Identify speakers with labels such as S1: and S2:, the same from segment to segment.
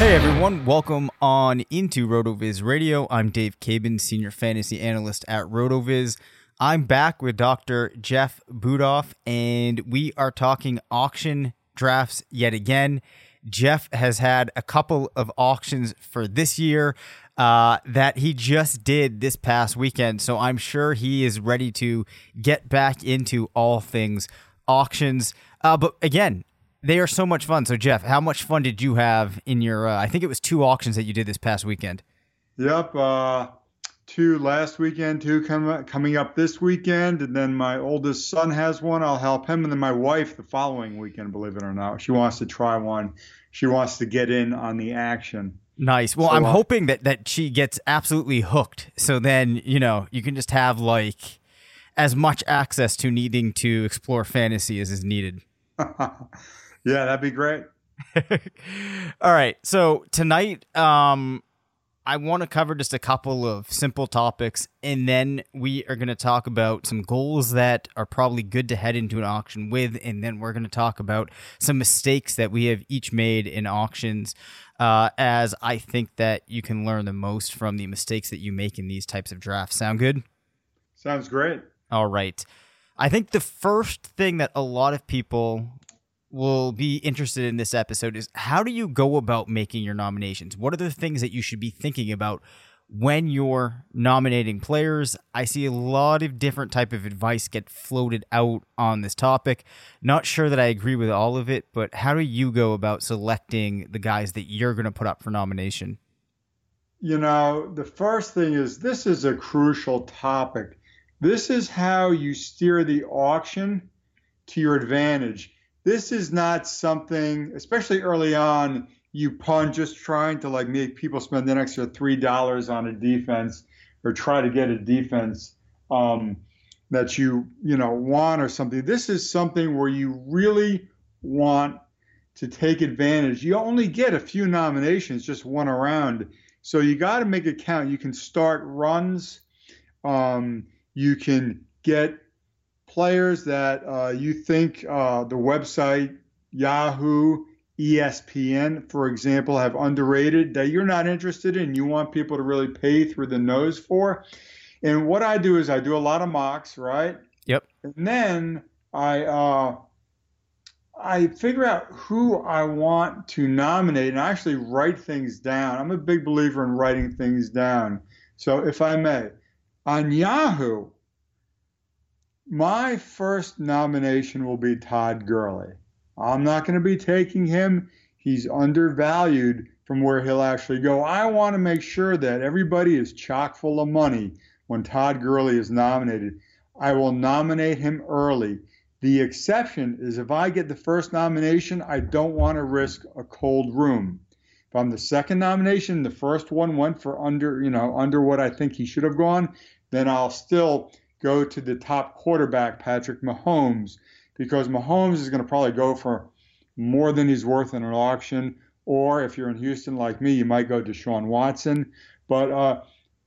S1: Hey everyone, welcome on into RotoViz Radio. I'm Dave Caban, Senior Fantasy Analyst at RotoViz. I'm back with Dr. Jeff Budoff, and we are talking auction drafts yet again. Jeff has had a couple of auctions for this year uh, that he just did this past weekend, so I'm sure he is ready to get back into all things auctions. Uh, but again, they are so much fun. So, Jeff, how much fun did you have in your? Uh, I think it was two auctions that you did this past weekend.
S2: Yep, uh, two last weekend, two com- coming up this weekend, and then my oldest son has one. I'll help him, and then my wife the following weekend. Believe it or not, she wants to try one. She wants to get in on the action.
S1: Nice. Well,
S2: So,
S1: I'm
S2: uh,
S1: hoping that that she gets absolutely hooked. So then you know you can just have like as much access to needing to explore fantasy as is needed.
S2: yeah, that'd be great.
S1: All right. So tonight, um, I want to cover just a couple of simple topics, and then we are going to talk about some goals that are probably good to head into an auction with, and then we're going to talk about some mistakes that we have each made in auctions. Uh, as I think that you can learn the most from the mistakes that you make in these types of drafts. Sound good?
S2: Sounds great.
S1: All right. I think the first thing that a lot of people will be interested in this episode is how do you go about making your nominations? What are the things that you should be thinking about when you're nominating players? I see a lot of different type of advice get floated out on this topic. Not sure that I agree with all of it, but how do you go about selecting the guys that you're going to put up for nomination?
S2: You know, the first thing is this is a crucial topic. This is how you steer the auction to your advantage. This is not something, especially early on, you punt just trying to like make people spend an extra three dollars on a defense or try to get a defense um, that you you know want or something. This is something where you really want to take advantage. You only get a few nominations, just one around. So you got to make it count. You can start runs. Um, you can get players that uh, you think uh, the website, Yahoo, ESPN, for example, have underrated that you're not interested in, you want people to really pay through the nose for. And what I do is I do a lot of mocks, right?
S1: Yep.
S2: And then I uh, I figure out who I want to nominate and I actually write things down. I'm a big believer in writing things down. So if I may, on Yahoo, my first nomination will be Todd Gurley. I'm not going to be taking him. He's undervalued from where he'll actually go. I want to make sure that everybody is chock full of money when Todd Gurley is nominated. I will nominate him early. The exception is if I get the first nomination, I don't want to risk a cold room. If I'm the second nomination, the first one went for under, you know, under what I think he should have gone, then I'll still go to the top quarterback, Patrick Mahomes, because Mahomes is going to probably go for more than he's worth in an auction. Or if you're in Houston like me, you might go to Sean Watson. But uh,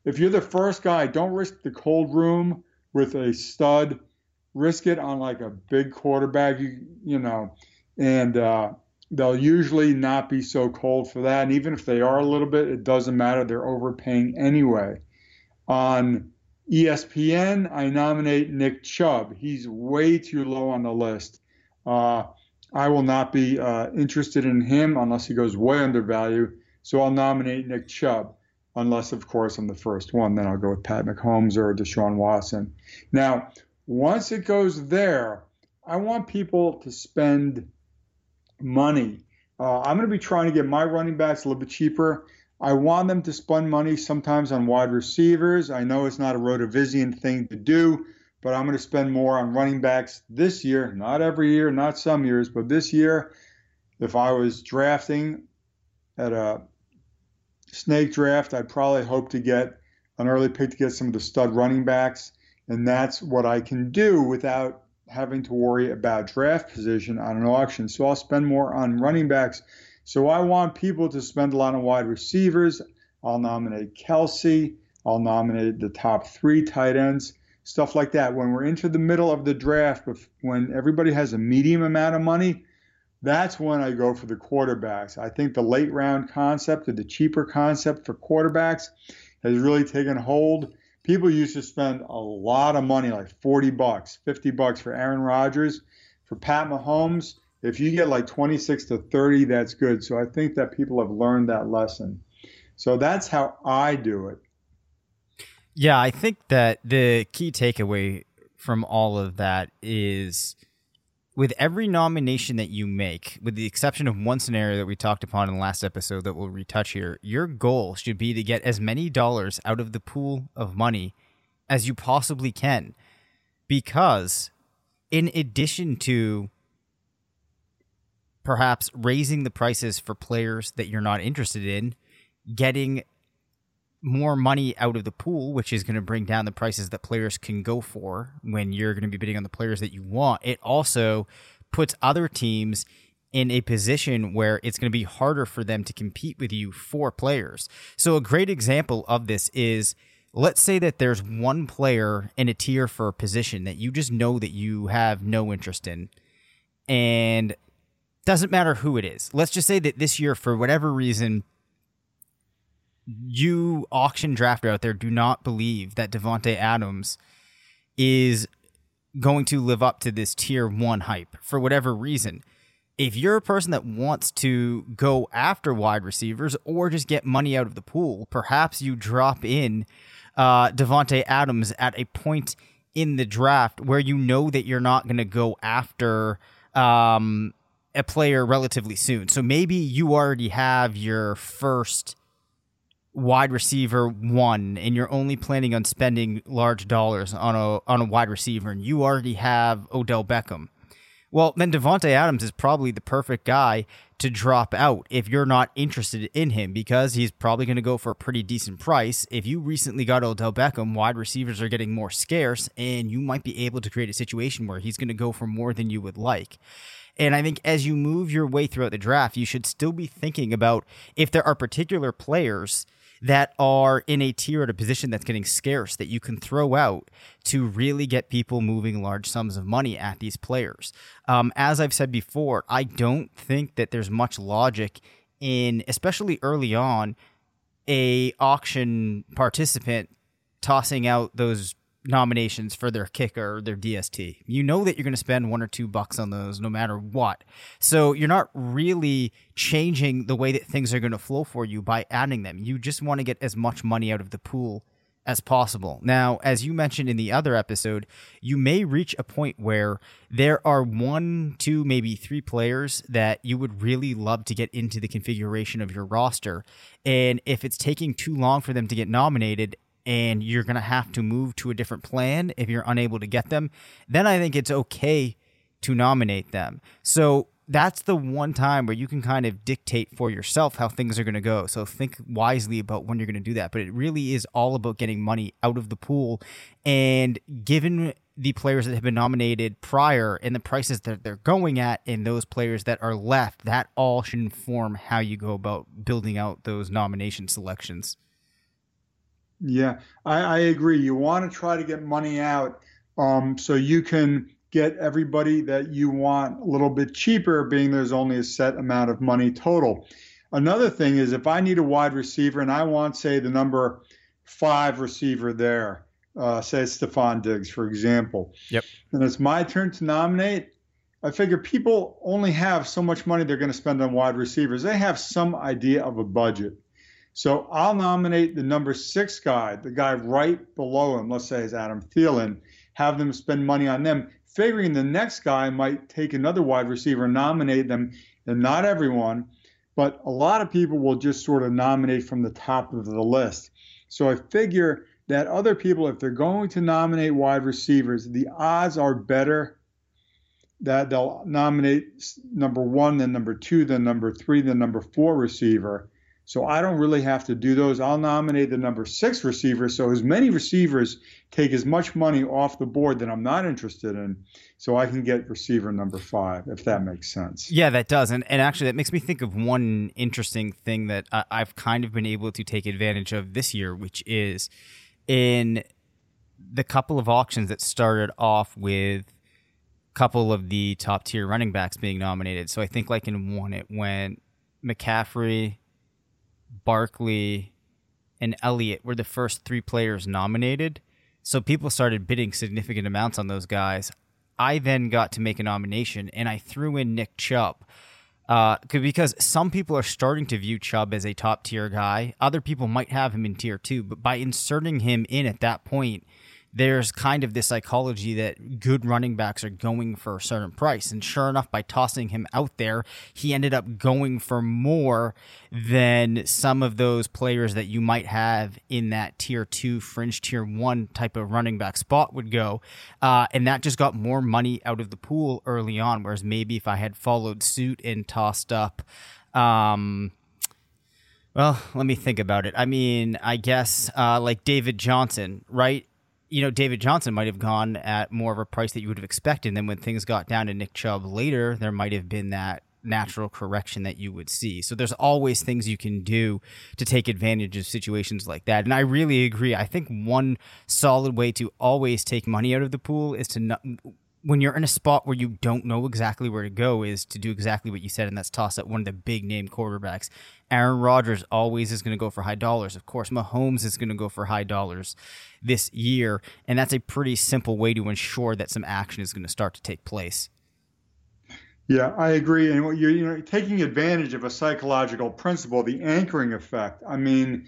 S2: if you're the first guy, don't risk the cold room with a stud. Risk it on like a big quarterback, you, you know, and uh, they'll usually not be so cold for that. And even if they are a little bit, it doesn't matter. They're overpaying anyway. On ESPN, I nominate Nick Chubb. He's way too low on the list. Uh, I will not be uh, interested in him unless he goes way undervalued. So I'll nominate Nick Chubb, unless, of course, I'm the first one. Then I'll go with Pat Mahomes or Deshaun Watson. Now, once it goes there, I want people to spend money. Uh, I'm going to be trying to get my running backs a little bit cheaper. I want them to spend money sometimes on wide receivers. I know it's not a Rotovizian thing to do, but I'm going to spend more on running backs this year. Not every year, not some years, but this year, if I was drafting at a snake draft, I'd probably hope to get an early pick to get some of the stud running backs. And that's what I can do without having to worry about draft position on an auction. So I'll spend more on running backs so I want people to spend a lot on wide receivers. I'll nominate Kelce. I'll nominate the top three tight ends, stuff like that. When we're into the middle of the draft, when everybody has a medium amount of money, that's when I go for the quarterbacks. I think the late round concept or the cheaper concept for quarterbacks has really taken hold. People used to spend a lot of money, like 40 bucks, 50 bucks for Aaron Rodgers. For Pat Mahomes, if you get like 26 to 30, that's good. So I think that people have learned that lesson. So that's how I do it.
S1: Yeah, I think that the key takeaway from all of that is with every nomination that you make, with the exception of one scenario that we talked upon in the last episode that we'll retouch here, your goal should be to get as many dollars out of the pool of money as you possibly can. Because in addition to perhaps raising the prices for players that you're not interested in, getting more money out of the pool, which is going to bring down the prices that players can go for when you're going to be bidding on the players that you want. It also puts other teams in a position where it's going to be harder for them to compete with you for players. So, a great example of this is let's say that there's one player in a tier for a position that you just know that you have no interest in. And doesn't matter who it is. Let's just say that this year, for whatever reason, you auction drafter out there do not believe that Davante Adams is going to live up to this tier one hype for whatever reason. If you're a person that wants to go after wide receivers or just get money out of the pool, perhaps you drop in uh, Davante Adams at a point in the draft where you know that you're not going to go after um, a player relatively soon. So maybe you already have your first wide receiver one and you're only planning on spending large dollars on a on a wide receiver and you already have Odell Beckham. Well, then Davante Adams is probably the perfect guy to drop out if you're not interested in him because he's probably going to go for a pretty decent price. If you recently got Odell Beckham, wide receivers are getting more scarce and you might be able to create a situation where he's going to go for more than you would like. And I think as you move your way throughout the draft, you should still be thinking about if there are particular players that are in a tier at a position that's getting scarce that you can throw out to really get people moving large sums of money at these players. Um, as I've said before, I don't think that there's much logic in, especially early on, a auction participant tossing out those nominations for their kicker or their DST. You know that you're going to spend one or two bucks on those no matter what. So you're not really changing the way that things are going to flow for you by adding them. You just want to get as much money out of the pool as possible. Now, as you mentioned in the other episode, you may reach a point where there are one, two, maybe three players that you would really love to get into the configuration of your roster. And if it's taking too long for them to get nominated and you're going to have to move to a different plan if you're unable to get them, then I think it's okay to nominate them. So that's the one time where you can kind of dictate for yourself how things are going to go. So think wisely about when you're going to do that. But it really is all about getting money out of the pool. And given the players that have been nominated prior and the prices that they're going at and those players that are left, that all should inform how you go about building out those nomination selections.
S2: Yeah, I, I agree. You want to try to get money out um, so you can get everybody that you want a little bit cheaper, being there's only a set amount of money total. Another thing is if I need a wide receiver and I want, say, the number five receiver there, uh, say Stefon Diggs, for example.
S1: Yep.
S2: And it's my turn to nominate. I figure people only have so much money they're going to spend on wide receivers. They have some idea of a budget. So I'll nominate the number six guy, the guy right below him, let's say is Adam Thielen, have them spend money on them, figuring the next guy might take another wide receiver nominate them, and not everyone, but a lot of people will just sort of nominate from the top of the list. So I figure that other people, if they're going to nominate wide receivers, the odds are better that they'll nominate number one, then number two, then number three, then number four receiver so I don't really have to do those. I'll nominate the number six receiver. So as many receivers take as much money off the board that I'm not interested in. So I can get receiver number five, if that makes sense.
S1: Yeah, that does. And, and actually, that makes me think of one interesting thing that I, I've kind of been able to take advantage of this year, which is in the couple of auctions that started off with a couple of the top tier running backs being nominated. So I think like in one, it went McCaffrey, Barkley, and Elliott were the first three players nominated. So people started bidding significant amounts on those guys. I then got to make a nomination and I threw in Nick Chubb. Uh, because some people are starting to view Chubb as a top tier guy. Other people might have him in tier two, but by inserting him in at that point, there's kind of this psychology that good running backs are going for a certain price. And sure enough, by tossing him out there, he ended up going for more than some of those players that you might have in that tier two, fringe tier one type of running back spot would go. Uh, and that just got more money out of the pool early on. Whereas maybe if I had followed suit and tossed up, um, well, let me think about it. I mean, I guess uh, like David Johnson, right? You know, David Johnson might have gone at more of a price that you would have expected. And then when things got down to Nick Chubb later, there might have been that natural correction that you would see. So there's always things you can do to take advantage of situations like that. And I really agree. I think one solid way to always take money out of the pool is to not when you're in a spot where you don't know exactly where to go is to do exactly what you said and that's toss at one of the big name quarterbacks Aaron Rodgers always is going to go for high dollars. Of course, Mahomes is going to go for high dollars this year, and that's a pretty simple way to ensure that some action is going to start to take place.
S2: Yeah, I agree. And you're you know taking advantage of a psychological principle, the anchoring effect. I mean,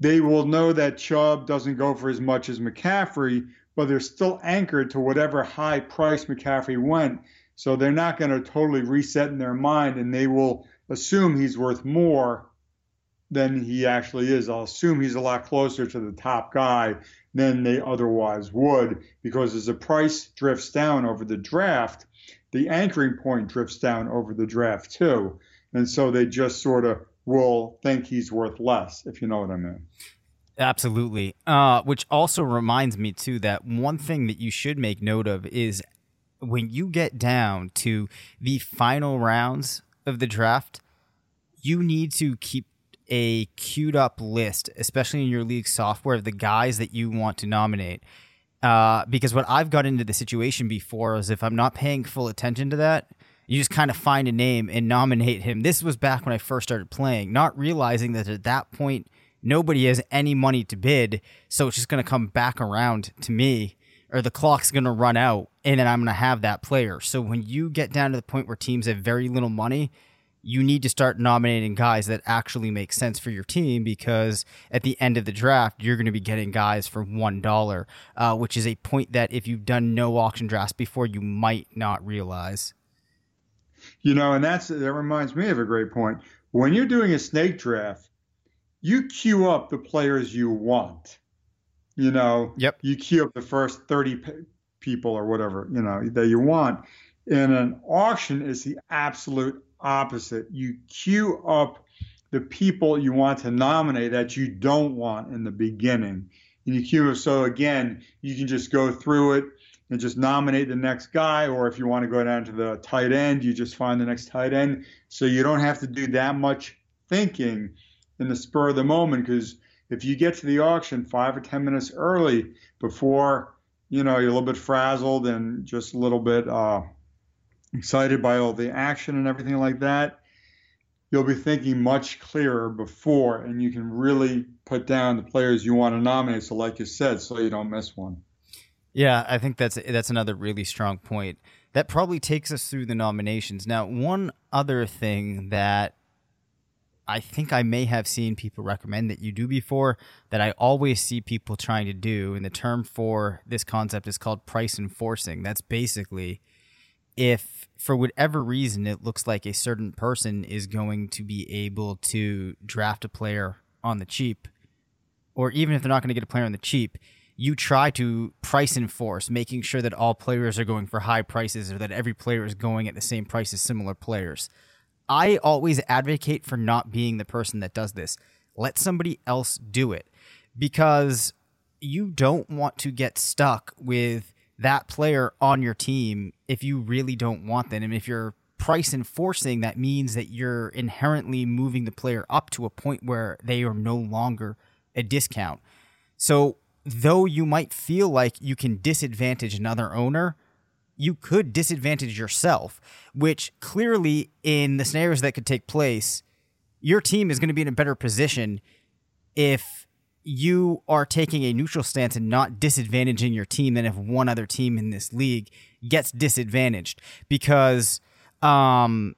S2: they will know that Chubb doesn't go for as much as McCaffrey, but they're still anchored to whatever high price McCaffrey went. So they're not going to totally reset in their mind, and they will assume he's worth more than he actually is. I'll assume he's a lot closer to the top guy than they otherwise would because as the price drifts down over the draft, the anchoring point drifts down over the draft too. And so they just sort of will think he's worth less, if you know what I mean.
S1: Absolutely. Uh, which also reminds me, too, that one thing that you should make note of is when you get down to the final rounds of the draft, you need to keep a queued up list, especially in your league software, of the guys that you want to nominate. Uh, because what I've got into the situation before is if I'm not paying full attention to that, you just kind of find a name and nominate him. This was back when I first started playing, not realizing that at that point nobody has any money to bid, so it's just going to come back around to me or the clock's going to run out and then I'm going to have that player. So when you get down to the point where teams have very little money, you need to start nominating guys that actually make sense for your team because at the end of the draft, you're going to be getting guys for $1, uh, which is a point that if you've done no auction drafts before, you might not realize.
S2: You know, and that's that reminds me of a great point. When you're doing a snake draft, you queue up the players you want. You know,
S1: yep.
S2: you queue up the first 30 people or whatever, you know, that you want. In an auction is the absolute opposite. You queue up the people you want to nominate that you don't want in the beginning. And you queue up. so again, you can just go through it and just nominate the next guy, or if you want to go down to the tight end, you just find the next tight end. So you don't have to do that much thinking in the spur of the moment because if you get to the auction five or ten minutes early before you know you're a little bit frazzled and just a little bit uh, excited by all the action and everything like that you'll be thinking much clearer before and you can really put down the players you want to nominate. So like you said so you don't miss one.
S1: Yeah i think that's that's another really strong point. That probably takes us through the nominations. Now one other thing that I think I may have seen people recommend that you do before that I always see people trying to do. And the term for this concept is called price enforcing. That's basically if for whatever reason it looks like a certain person is going to be able to draft a player on the cheap, or even if they're not going to get a player on the cheap, you try to price enforce, making sure that all players are going for high prices or that every player is going at the same price as similar players. I always advocate for not being the person that does this. Let somebody else do it because you don't want to get stuck with that player on your team if you really don't want them. And if you're price enforcing, that means that you're inherently moving the player up to a point where they are no longer a discount. So, though you might feel like you can disadvantage another owner, you could disadvantage yourself, which clearly in the scenarios that could take place, your team is going to be in a better position if you are taking a neutral stance and not disadvantaging your team than if one other team in this league gets disadvantaged. Because um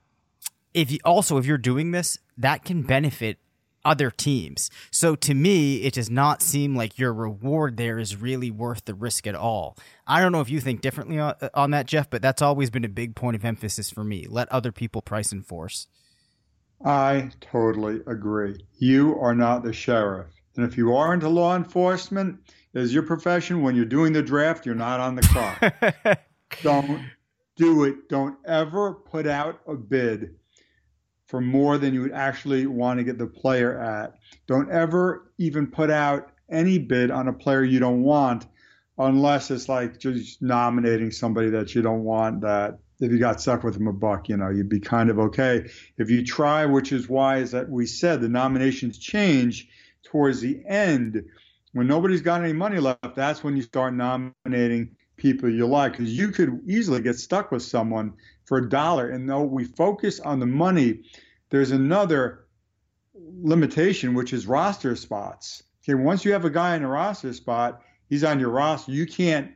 S1: if you also if you're doing this that can benefit other teams. So to me, it does not seem like your reward there is really worth the risk at all. I don't know if you think differently on, uh, on that, Jeff, but that's always been a big point of emphasis for me. Let other people price enforce.
S2: I totally agree. You are not the sheriff. And if you are into law enforcement, as your profession, when you're doing the draft, you're not on the clock. don't do it. Don't ever put out a bid for more than you would actually want to get the player at. Don't ever even put out any bid on a player you don't want unless it's like just nominating somebody that you don't want that if you got stuck with them a buck, you know, you'd be kind of okay. If you try, which is why is that we said the nominations change towards the end when nobody's got any money left, that's when you start nominating people you like because you could easily get stuck with someone for a dollar. And though we focus on the money, there's another limitation, which is roster spots. Okay, once you have a guy in a roster spot, he's on your roster. You can't,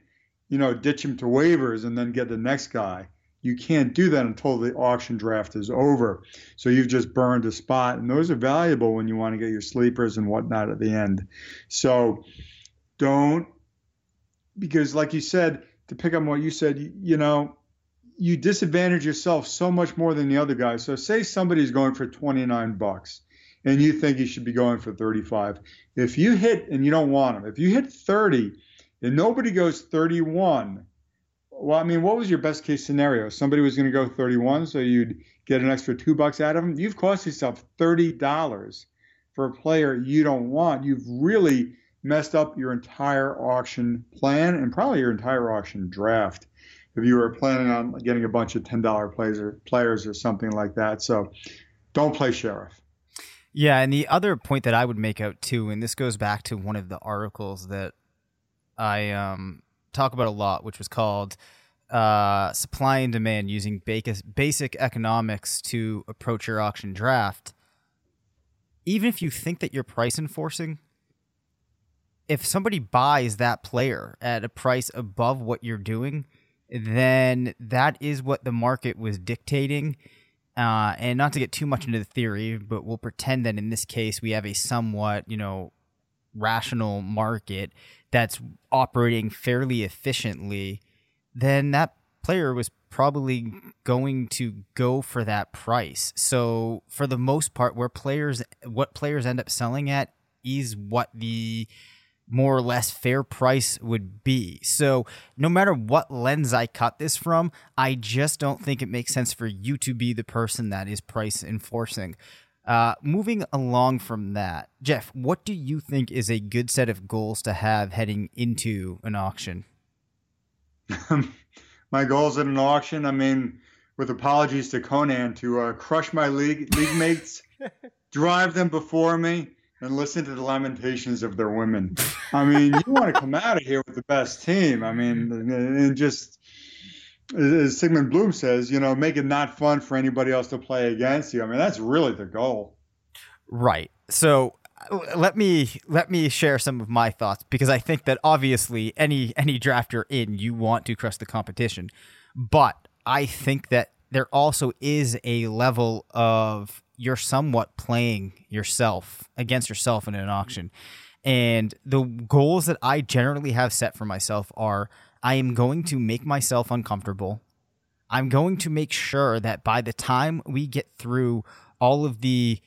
S2: you know, ditch him to waivers and then get the next guy. You can't do that until the auction draft is over. So you've just burned a spot, and those are valuable when you want to get your sleepers and whatnot at the end. So don't, because like you said, to pick up what you said, you, you know, you disadvantage yourself so much more than the other guy. So say somebody's going for 29 bucks and you think he should be going for 35. If you hit and you don't want him, if you hit 30 and nobody goes 31, well, I mean, what was your best case scenario? Somebody was going to go 31, so you'd get an extra two bucks out of him. You've cost yourself $30 for a player you don't want. You've really messed up your entire auction plan and probably your entire auction draft if you were planning on getting a bunch of ten dollar players or players or something like that. So don't play sheriff.
S1: Yeah, and the other point that I would make out too, and this goes back to one of the articles that I um, talk about a lot, which was called uh, "Supply and Demand Using Basic Economics to Approach Your Auction Draft." Even if you think that you're price enforcing, if somebody buys that player at a price above what you're doing, then that is what the market was dictating. Uh, and not to get too much into the theory, but we'll pretend that in this case we have a somewhat, you know, rational market that's operating fairly efficiently, then that player was probably going to go for that price. So for the most part, where players what players end up selling at is what the more or less fair price would be. So, no matter what lens I cut this from, I just don't think it makes sense for you to be the person that is price enforcing. Uh, moving along from that, Jeff, what do you think is a good set of goals to have heading into an auction?
S2: my goals at an auction, I mean, with apologies to Conan, to uh, crush my league league mates, drive them before me, and listen to the lamentations of their women. I mean, you want to come out of here with the best team. I mean, and just as Sigmund Bloom says, you know, make it not fun for anybody else to play against you. I mean, that's really the goal.
S1: Right. So let me let me share some of my thoughts because I think that obviously any any drafter in you want to crush the competition, but I think that there also is a level of you're somewhat playing yourself against yourself in an auction. And the goals that I generally have set for myself are I am going to make myself uncomfortable. I'm going to make sure that by the time we get through all of the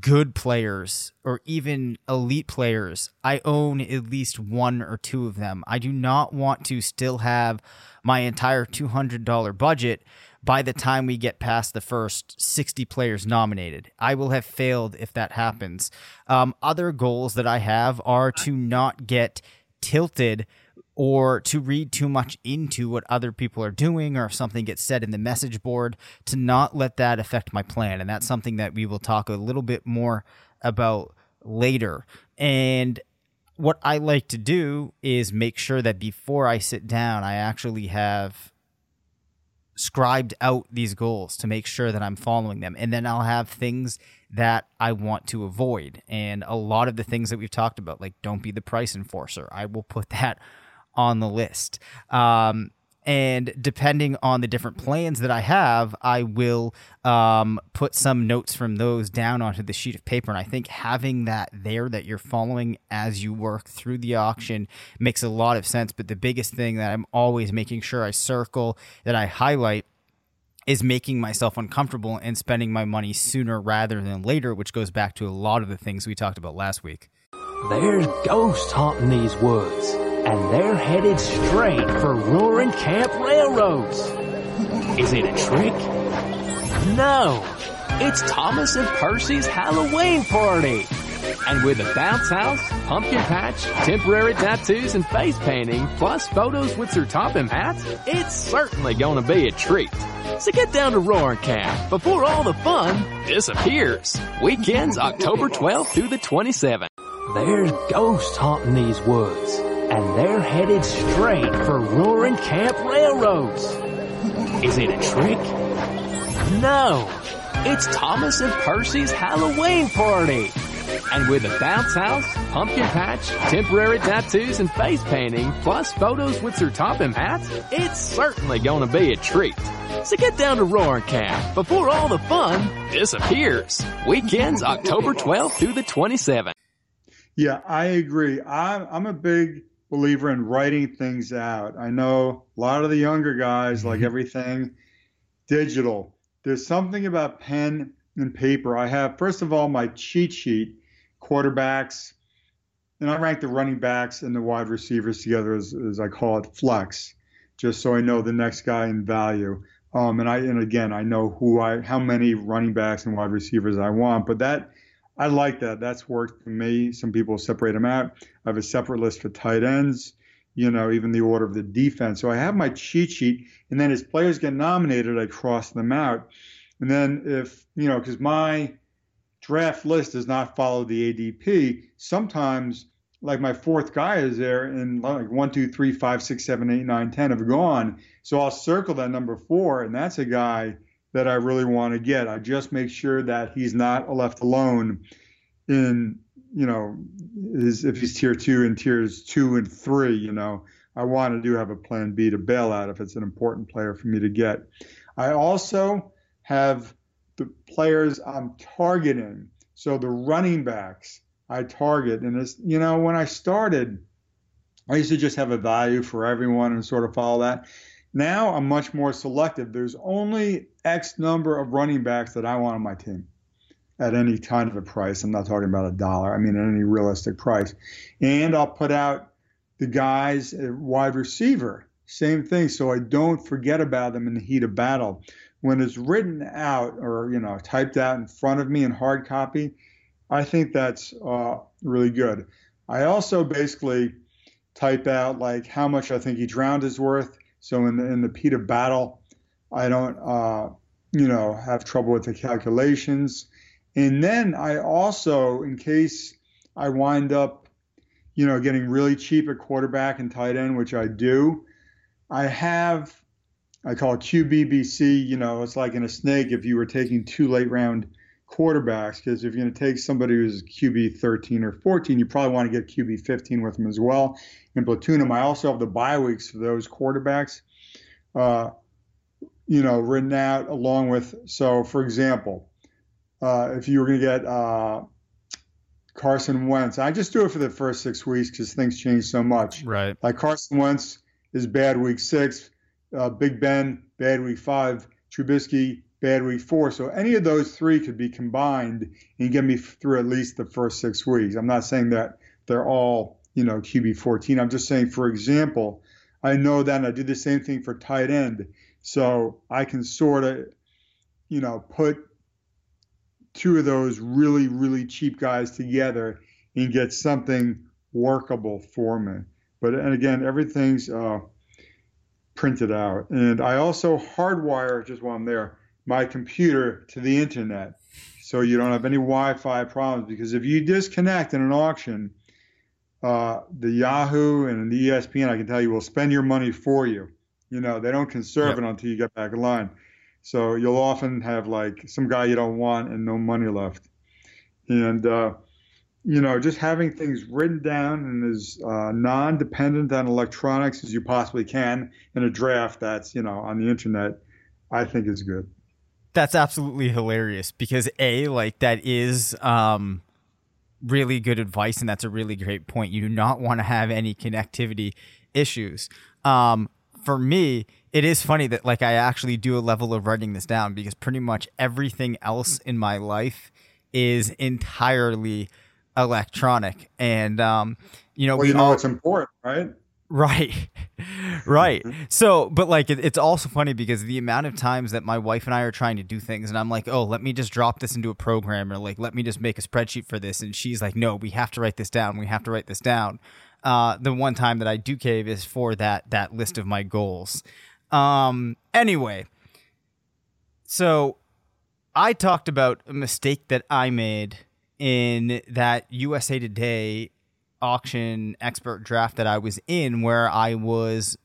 S1: good players or even elite players, I own at least one or two of them. I do not want to still have my entire $200 budget by the time we get past the first 60 players nominated. I will have failed if that happens. Um, other goals that I have are to not get tilted or to read too much into what other people are doing or if something gets said in the message board to not let that affect my plan and that's something that we will talk a little bit more about later and what I like to do is make sure that before I sit down I actually have scribed out these goals to make sure that I'm following them. And then I'll have things that I want to avoid. And a lot of the things that we've talked about, like don't be the price enforcer, I will put that on the list. Um, and depending on the different plans that I have, I will um, put some notes from those down onto the sheet of paper. And I think having that there that you're following as you work through the auction makes a lot of sense. But the biggest thing that I'm always making sure I circle, that I highlight, is making myself uncomfortable and spending my money sooner rather than later, which goes back to a lot of the things we talked about last week.
S3: There's ghosts haunting these woods and they're headed straight for Roaring Camp Railroads. Is it a trick? No, it's Thomas and Percy's Halloween party. And with a bounce house, pumpkin patch, temporary tattoos, and face painting, plus photos with their topping hats, it's certainly gonna be a treat. So get down to Roaring Camp before all the fun disappears. Weekends October 12th through the 27th. There's ghosts haunting these woods and they're headed straight for Roaring Camp Railroads. Is it a trick? No, it's Thomas and Percy's Halloween party. And with a bounce house, pumpkin patch, temporary tattoos, and face painting, plus photos with their topping hats, it's certainly gonna be a treat. So get down to Roaring Camp before all the fun disappears. Weekends October 12th through the 27th.
S2: Yeah, I agree. I'm, I'm a big believer in writing things out. I know a lot of the younger guys like mm-hmm. everything digital. There's something about pen and paper. I have, first of all, my cheat sheet, quarterbacks, and I rank the running backs and the wide receivers together as, as I call it flex, just so I know the next guy in value. Um, and I and again I know who I how many running backs and wide receivers I want, but that I like that. That's worked for me. Some people separate them out. I have a separate list for tight ends, you know, even the order of the defense. So I have my cheat sheet, and then as players get nominated, I cross them out. And then if, you know, because my draft list does not follow the ADP, sometimes like my fourth guy is there and like one, two, three, five, six, seven, eight, nine, ten have gone. So I'll circle that number four, and that's a guy that I really want to get. I just make sure that he's not left alone in, you know, his, if he's tier two and tiers two and three, you know, I want to do have a plan B to bail out if it's an important player for me to get. I also have the players I'm targeting. So the running backs I target. And it's, you know, when I started, I used to just have a value for everyone and sort of follow that. Now I'm much more selective. There's only X number of running backs that I want on my team at any kind of a price. I'm not talking about a dollar. I mean, at any realistic price. And I'll put out the guys at wide receiver. Same thing. So I don't forget about them in the heat of battle. When it's written out or, you know, typed out in front of me in hard copy, I think that's uh, really good. I also basically type out like how much I think each round is worth. So in the, in the heat of battle, I don't, uh, you know, have trouble with the calculations. And then I also, in case I wind up, you know, getting really cheap at quarterback and tight end, which I do, I have, I call it QBBC. You know, it's like in a snake if you were taking two late round quarterbacks, because if you're going to take somebody who's QB 13 or 14, you probably want to get QB 15 with them as well. In platoon them, I also have the bye weeks for those quarterbacks. Uh, you know, written out along with. So, for example, uh, if you were going to get uh, Carson Wentz, I just do it for the first six weeks because things change so much.
S1: Right.
S2: Like Carson Wentz is bad week six, uh, Big Ben bad week five, Trubisky bad week four. So any of those three could be combined and get me through at least the first six weeks. I'm not saying that they're all you know QB 14. I'm just saying, for example, I know that I do the same thing for tight end. So I can sort of, you know, put two of those really, really cheap guys together and get something workable for me. But and again, everything's uh, printed out. And I also hardwire just while I'm there my computer to the internet, so you don't have any Wi-Fi problems. Because if you disconnect in an auction, uh, the Yahoo and the ESPN, I can tell you, will spend your money for you. You know, they don't conserve yep. it until you get back in line. So you'll often have like some guy you don't want and no money left. And, uh, you know, just having things written down and as uh, non dependent on electronics as you possibly can in a draft that's, you know, on the internet, I think is good.
S1: That's absolutely hilarious because A, like, that is, um, really good advice and that's a really great point you do not want to have any connectivity issues um, for me, it is funny that like I actually do a level of writing this down because pretty much everything else in my life is entirely electronic, and um, you know
S2: well, we you know all, it's important, right?
S1: Right, right. So, but like, it, it's also funny because the amount of times that my wife and I are trying to do things, and I'm like, "Oh, let me just drop this into a program," or like, "Let me just make a spreadsheet for this," and she's like, "No, we have to write this down. We have to write this down." Uh, the one time that I do cave is for that that list of my goals. Um, anyway, so I talked about a mistake that I made in that USA Today auction expert draft that I was in, where I was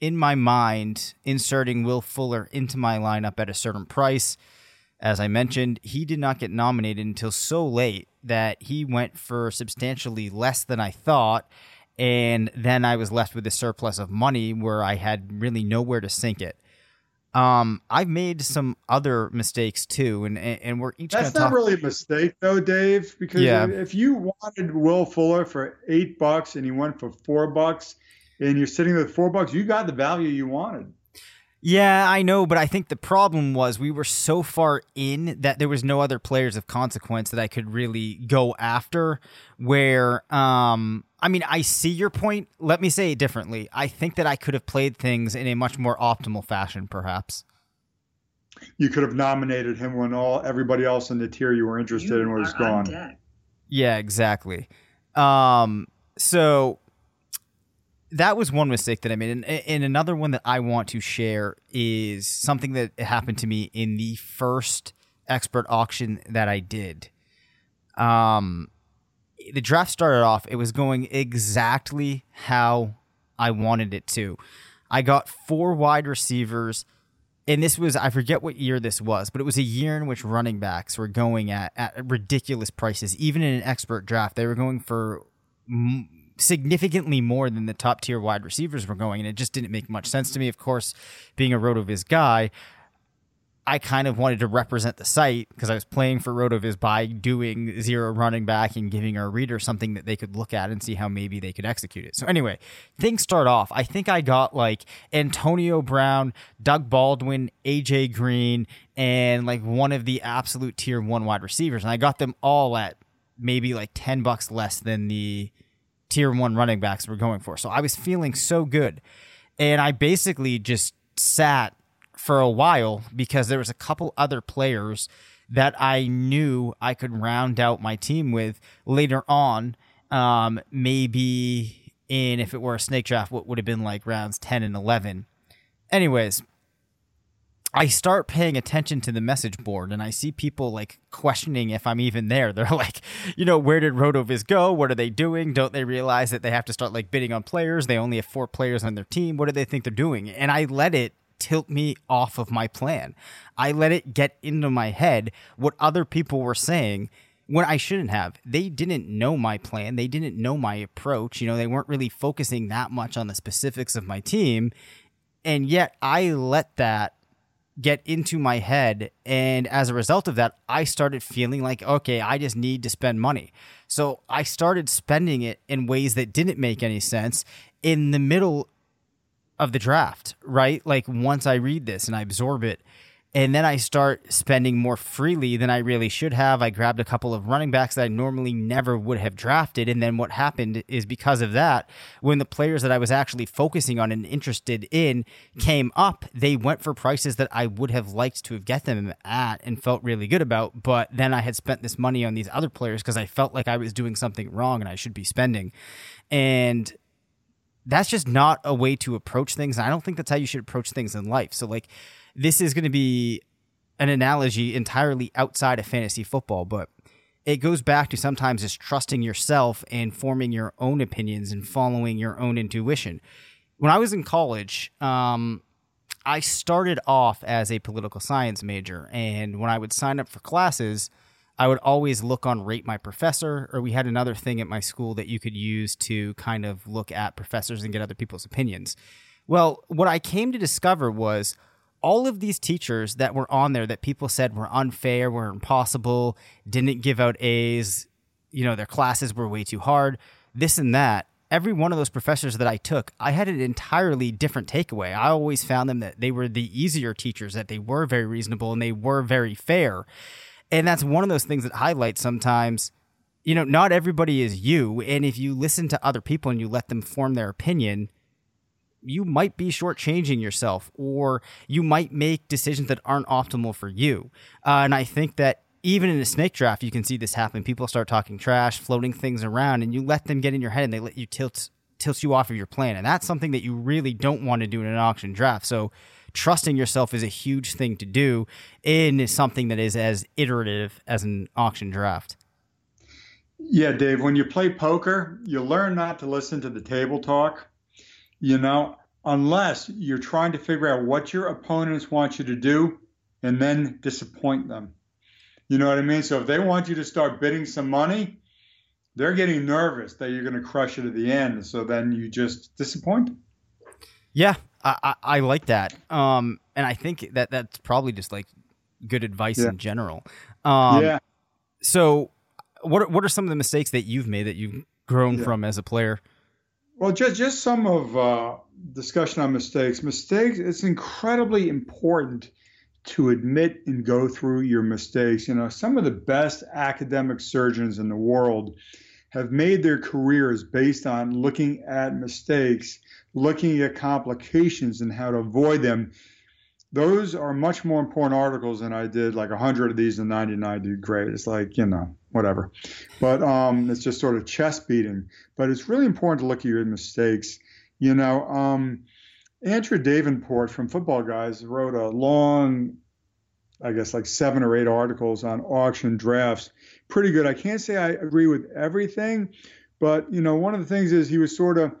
S1: in my mind inserting Will Fuller into my lineup at a certain price. As I mentioned, he did not get nominated until so late that he went for substantially less than I thought. And then I was left with a surplus of money where I had really nowhere to sink it. Um, I've made some other mistakes too, and and we're each.
S2: That's not
S1: talk-
S2: really a mistake though, Dave, because yeah. if you wanted Will Fuller for eight bucks and he went for four bucks, and you're sitting with four bucks, you got the value you wanted.
S1: Yeah, I know, but I think the problem was we were so far in that there was no other players of consequence that I could really go after. Where, um, I mean, I see your point. Let me say it differently. I think that I could have played things in a much more optimal fashion, perhaps.
S2: You could have nominated him when all everybody else in the tier you were interested you in was gone.
S1: Yeah, exactly. Um, so that was one mistake that I made. And, and another one that I want to share is something that happened to me in the first expert auction that I did. Um, the draft started off, it was going exactly how I wanted it to. I got four wide receivers, and this was, I forget what year this was, but it was a year in which running backs were going at, at ridiculous prices. Even in an expert draft, they were going for m- significantly more than the top tier wide receivers were going, and it just didn't make much sense to me. Of course, being a RotoViz guy, I kind of wanted to represent the site because I was playing for RotoViz by doing zero running back and giving our reader something that they could look at and see how maybe they could execute it. So anyway, things start off. I think I got like Antonio Brown, Doug Baldwin, AJ Green, and like one of the absolute tier one wide receivers, and I got them all at maybe like ten bucks less than the tier one running backs were going for. So I was feeling so good, and I basically just sat for a while because there was a couple other players that I knew I could round out my team with later on. Um, maybe in if it were a snake draft, what would have been like rounds ten and eleven. Anyways, I start paying attention to the message board and I see people like questioning if I'm even there. They're like, you know, where did RotoViz go? What are they doing? Don't they realize that they have to start like bidding on players? They only have four players on their team. What do they think they're doing? And I let it tilt me off of my plan. I let it get into my head what other people were saying when I shouldn't have. They didn't know my plan. They didn't know my approach. You know, they weren't really focusing that much on the specifics of my team. And yet I let that get into my head. And as a result of that, I started feeling like, okay, I just need to spend money. So I started spending it in ways that didn't make any sense in the middle of the draft, right? Like once I read this and I absorb it, and then I start spending more freely than I really should have. I grabbed a couple of running backs that I normally never would have drafted. And then what happened is because of that, when the players that I was actually focusing on and interested in came up, they went for prices that I would have liked to have get them at and felt really good about. But then I had spent this money on these other players because I felt like I was doing something wrong and I should be spending. And that's just not a way to approach things. I don't think that's how you should approach things in life. So, like, this is going to be an analogy entirely outside of fantasy football, but it goes back to sometimes just trusting yourself and forming your own opinions and following your own intuition. When I was in college, um, I started off as a political science major, and when I would sign up for classes, I would always look on Rate My Professor, or we had another thing at my school that you could use to kind of look at professors and get other people's opinions. Well, what I came to discover was all of these teachers that were on there that people said were unfair, were impossible, didn't give out A's, you know, their classes were way too hard, this and that. Every one of those professors that I took, I had an entirely different takeaway. I always found them that they were the easier teachers, that they were very reasonable and they were very fair. And that's one of those things that highlights sometimes, you know, not everybody is you. And if you listen to other people and you let them form their opinion, you might be shortchanging yourself or you might make decisions that aren't optimal for you. Uh, and I think that even in a snake draft, you can see this happen. People start talking trash, floating things around, and you let them get in your head and they let you tilt tilt you off of your plan. And that's something that you really don't want to do in an auction draft. So trusting yourself is a huge thing to do in something that is as iterative as an auction draft.
S2: Yeah, Dave, when you play poker, you learn not to listen to the table talk, you know, unless you're trying to figure out what your opponents want you to do and then disappoint them. You know what I mean? So if they want you to start bidding some money, they're getting nervous that you're going to crush it at the end. So then you just disappoint them.
S1: Yeah, I, I, I like that. Um, and I think that that's probably just like good advice yeah. in general. Um, yeah. So, what are, what are some of the mistakes that you've made that you've grown yeah. from as a player?
S2: Well, just just some of uh, discussion on mistakes. Mistakes. It's incredibly important to admit and go through your mistakes. You know, some of the best academic surgeons in the world have made their careers based on looking at mistakes looking at complications and how to avoid them. Those are much more important articles than I did like 100 of these and 99 do great. It's like, you know, whatever. But um, it's just sort of chest beating. But it's really important to look at your mistakes. You know, um, Andrew Davenport from Football Guys wrote a long I guess like seven or eight articles on auction drafts. Pretty good. I can't say I agree with everything, but you know, one of the things is he was sort of,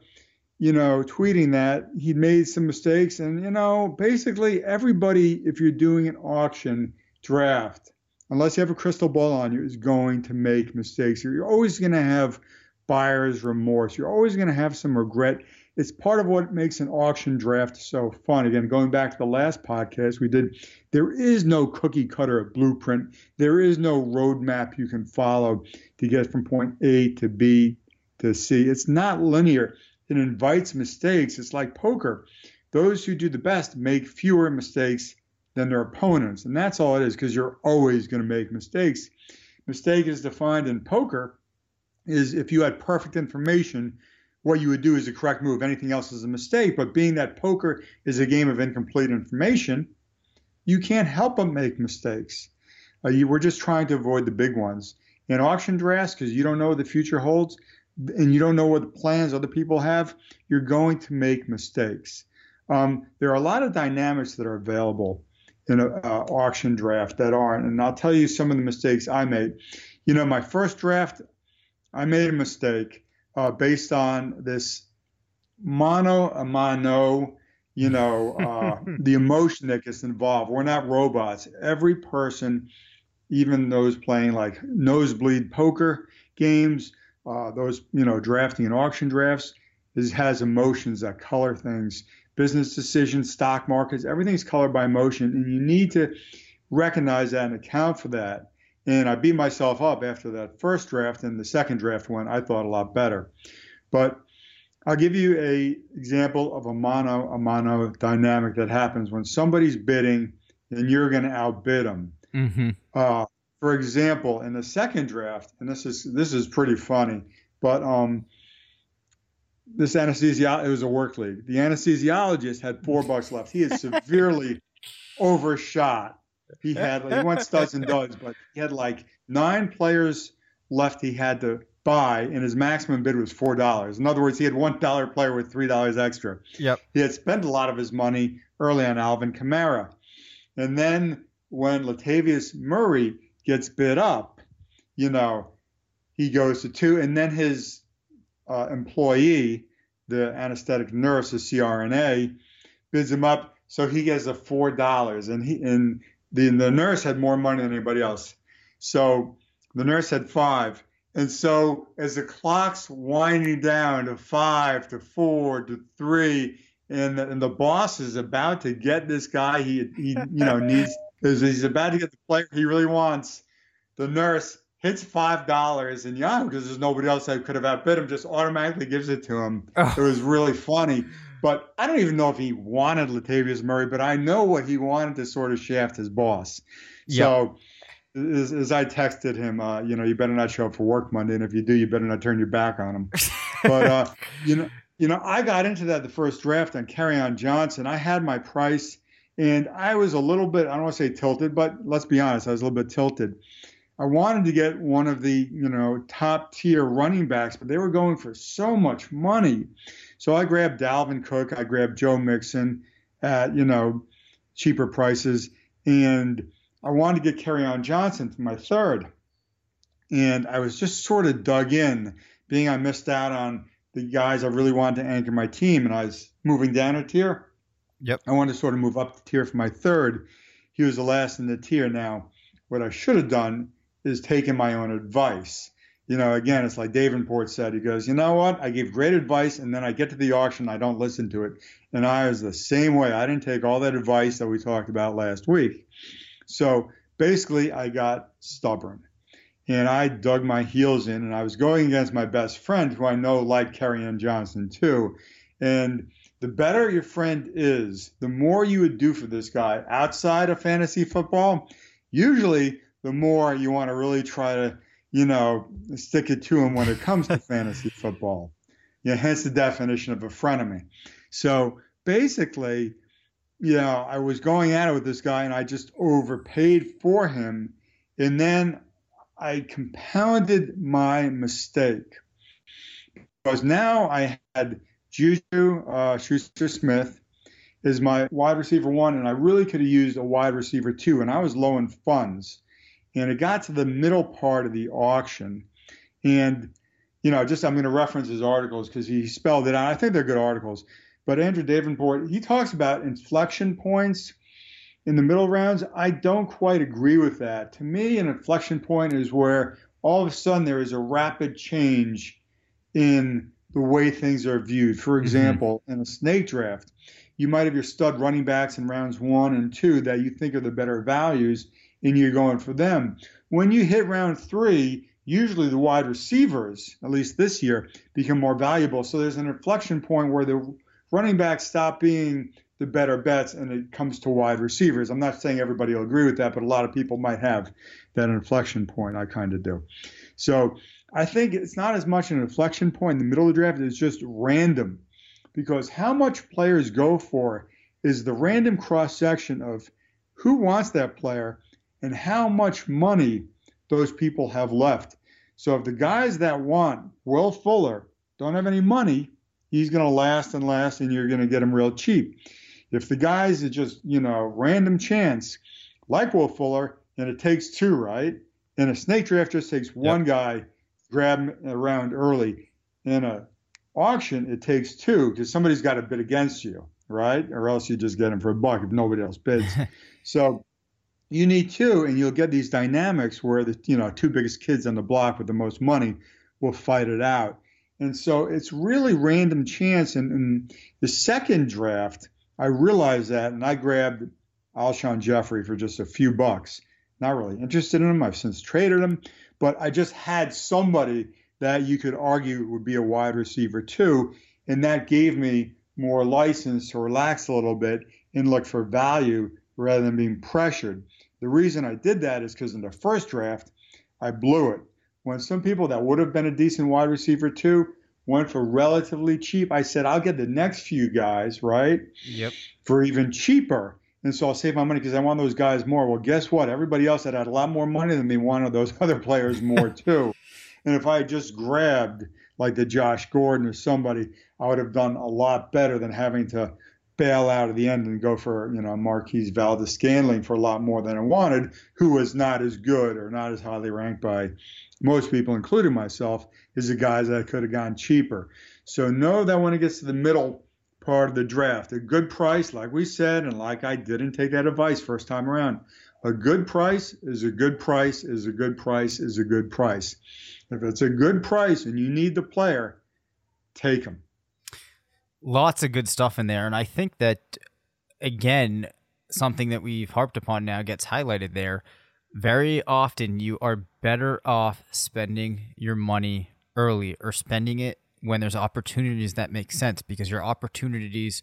S2: you know, tweeting that he'd made some mistakes, and you know, basically everybody, if you're doing an auction draft, unless you have a crystal ball on you, is going to make mistakes. You're always going to have buyer's remorse. You're always going to have some regret. It's part of what makes an auction draft so fun. Again, going back to the last podcast we did, there is no cookie cutter blueprint. There is no roadmap you can follow to get from point A to B to C. It's not linear. It invites mistakes. It's like poker. Those who do the best make fewer mistakes than their opponents. And that's all it is because you're always going to make mistakes. Mistake is defined in poker is if you had perfect information, what you would do is the correct move. Anything else is a mistake. But being that poker is a game of incomplete information, you can't help but make mistakes. Uh, you, we're just trying to avoid the big ones. In auction drafts, because you don't know what the future holds and you don't know what the plans other people have, you're going to make mistakes. Um, there are a lot of dynamics that are available in an uh, auction draft that aren't. And I'll tell you some of the mistakes I made. You know, my first draft, I made a mistake uh, based on this mono a mano, you know, uh, the emotion that gets involved. We're not robots. Every person, even those playing like nosebleed poker games, uh, those, you know, drafting and auction drafts, is, has emotions that color things. Business decisions, stock markets, everything's colored by emotion. And you need to recognize that and account for that. And I beat myself up after that first draft, and the second draft went, I thought, a lot better. But I'll give you a example of a mono a mono dynamic that happens when somebody's bidding and you're going to outbid them.
S1: Mm-hmm.
S2: Uh, for example, in the second draft, and this is this is pretty funny, but um, this anesthesiologist, it was a work league. The anesthesiologist had four bucks left. He is severely overshot he had he wants studs and duds, but he had like nine players left. He had to buy, and his maximum bid was four dollars. In other words, he had one dollar player with three dollars extra.
S1: Yep.
S2: He had spent a lot of his money early on Alvin Kamara, and then when Latavius Murray gets bid up, you know, he goes to two, and then his uh, employee, the anesthetic nurse, the CRNA, bids him up, so he gets a four dollars, and he and the, the nurse had more money than anybody else. So the nurse had five. And so as the clock's winding down to five, to four, to three, and the, and the boss is about to get this guy he, he you know needs he's about to get the player he really wants. The nurse hits five dollars and Yahoo because there's nobody else that could have outbid him just automatically gives it to him. Oh. It was really funny. But I don't even know if he wanted Latavius Murray, but I know what he wanted to sort of shaft his boss. Yep. So as, as, I texted him, uh, you know, you better not show up for work Monday, and if you do, you better not turn your back on him. but uh, you know, you know, I got into that the first draft on Kerryon Johnson. I had my price, and I was a little bit, I don't want to say tilted, but let's be honest, I was a little bit tilted. I wanted to get one of the, you know, top tier running backs, but they were going for so much money. So I grabbed Dalvin Cook, I grabbed Joe Mixon at, you know, cheaper prices. And I wanted to get Kerryon Johnson for my third. And I was just sort of dug in, being I missed out on the guys I really wanted to anchor my team. And I was moving down a tier.
S1: Yep.
S2: I wanted to sort of move up the tier for my third. He was the last in the tier. Now, what I should have done is taken my own advice you know, again, it's like Davenport said. He goes, you know what? I give great advice, and then I get to the auction, I don't listen to it. And I was the same way. I didn't take all that advice that we talked about last week. So basically, I got stubborn, and I dug my heels in, and I was going against my best friend, who I know liked Kerryon Johnson too. And the better your friend is, the more you would do for this guy outside of fantasy football. Usually, the more you want to really try to you know, stick it to him when it comes to fantasy football. Yeah, hence the definition of a frenemy. So basically, you know, I was going at it with this guy and I just overpaid for him. And then I compounded my mistake because now I had Juju uh, Schuster Smith is my wide receiver one, and I really could have used a wide receiver two, and I was low in funds. And it got to the middle part of the auction, and you know, just I'm going to reference his articles because he spelled it out. I think they're good articles. But Andrew Davenport, he talks about inflection points in the middle rounds. I don't quite agree with that. To me, an inflection point is where all of a sudden there is a rapid change in the way things are viewed. For mm-hmm. example, mm-hmm. in a snake draft, you might have your stud running backs in rounds one and two that you think are the better values, and you're going for them. When you hit round three, usually the wide receivers, at least this year, become more valuable. So there's an inflection point where the running backs stop being the better bets and it comes to wide receivers. I'm not saying everybody will agree with that, but a lot of people might have that inflection point. I kind of do. So I think it's not as much an inflection point in the middle of the draft, it's just random because how much players go for is the random cross section of who wants that player and how much money those people have left. So if the guys that want Will Fuller don't have any money, he's going to last and last, and you're going to get him real cheap. If the guys are just, you know, random chance, like Will Fuller, and it takes two, right? And a snake draft, just takes one guy, grab around early. In a auction, it takes two because somebody's got to bid against you, right? Or else you just get them for a buck if nobody else bids. so you need two, and you'll get these dynamics where the you know two biggest kids on the block with the most money will fight it out. And so it's really random chance. And in the second draft, I realized that, and I grabbed Alshon Jeffery for just a few bucks. Not really interested in him. I've since traded him, but I just had somebody that you could argue would be a wide receiver too, and that gave me more license to relax a little bit and look for value rather than being pressured. The reason I did that is because in the first draft, I blew it. When some people that would have been a decent wide receiver too went for relatively cheap, I said, I'll get the next few guys, right?
S1: Yep.
S2: For even cheaper. And so I'll save my money because I want those guys more. Well, guess what? Everybody else that had a lot more money than me wanted those other players more too. and if I had just grabbed like the Josh Gordon or somebody, I would have done a lot better than having to bail out at the end and go for you know Marquez Valdes-Scantling for a lot more than I wanted, who was not as good or not as highly ranked by most people, including myself, is the guys that I could have gone cheaper. So know that when it gets to the middle part of the draft, a good price, like we said, and like I didn't take that advice first time around. A good price is a good price is a good price is a good price. If it's a good price and you need the player, take them
S1: lots of good stuff in there. And I think that, again, something that we've harped upon now gets highlighted there. Very often, you are better off spending your money early or spending it when there's opportunities that make sense because your opportunities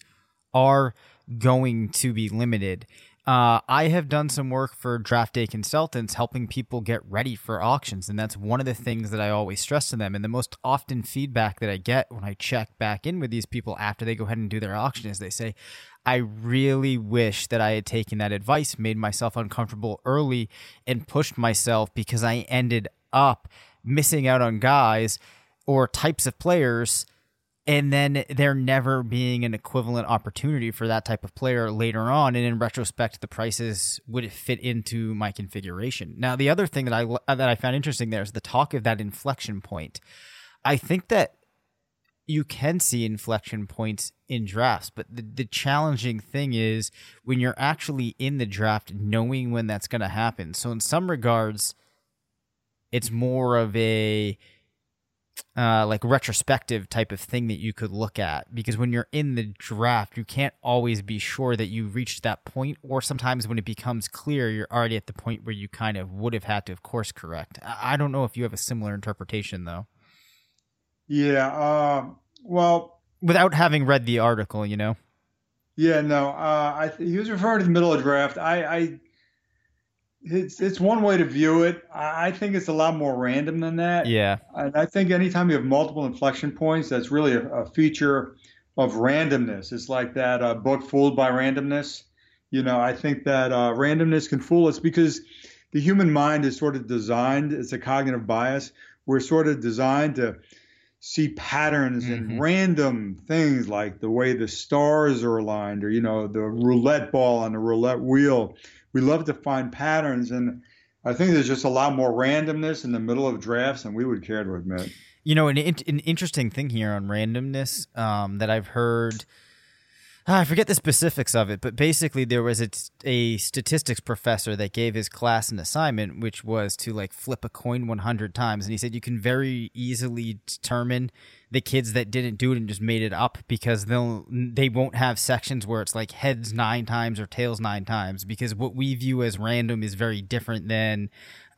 S1: are going to be limited. Uh, I have done some work for draft day consultants helping people get ready for auctions. And that's one of the things that I always stress to them. And the most often feedback that I get when I check back in with these people after they go ahead and do their auction is they say, I really wish that I had taken that advice, made myself uncomfortable early, and pushed myself because I ended up missing out on guys or types of players and then there never being an equivalent opportunity for that type of player later on and in retrospect the prices would fit into my configuration. Now the other thing that i that i found interesting there is the talk of that inflection point. I think that you can see inflection points in drafts but the, the challenging thing is when you're actually in the draft knowing when that's going to happen. So in some regards it's more of a uh, like retrospective type of thing that you could look at because when you're in the draft you can't always be sure that you reached that point or sometimes when it becomes clear you're already at the point where you kind of would have had to of course correct. I don't know if you have a similar interpretation though.
S2: Yeah uh, well
S1: without having read the article you know?
S2: Yeah no uh, I, he was referring to the middle of the draft. I, I it's it's one way to view it. I think it's a lot more random than that.
S1: Yeah.
S2: And I think anytime you have multiple inflection points, that's really a, a feature of randomness. It's like that uh, book Fooled by Randomness. You know, I think that uh, randomness can fool us because the human mind is sort of designed. It's a cognitive bias. We're sort of designed to see patterns
S1: Mm-hmm.
S2: and random things like the way the stars are aligned or you know the roulette ball on the roulette wheel we love to find patterns and i think there's just a lot more randomness in the middle of drafts than we would care to admit
S1: You know, an, an interesting thing here on randomness um, that I've heard. Ah, I forget the specifics of it, but basically there was a, a statistics professor that gave his class an assignment, which was to like flip a coin 100 times, and he said you can very easily determine the kids that didn't do it and just made it up because they'll they won't have sections where it's like heads nine times or tails nine times because what we view as random is very different than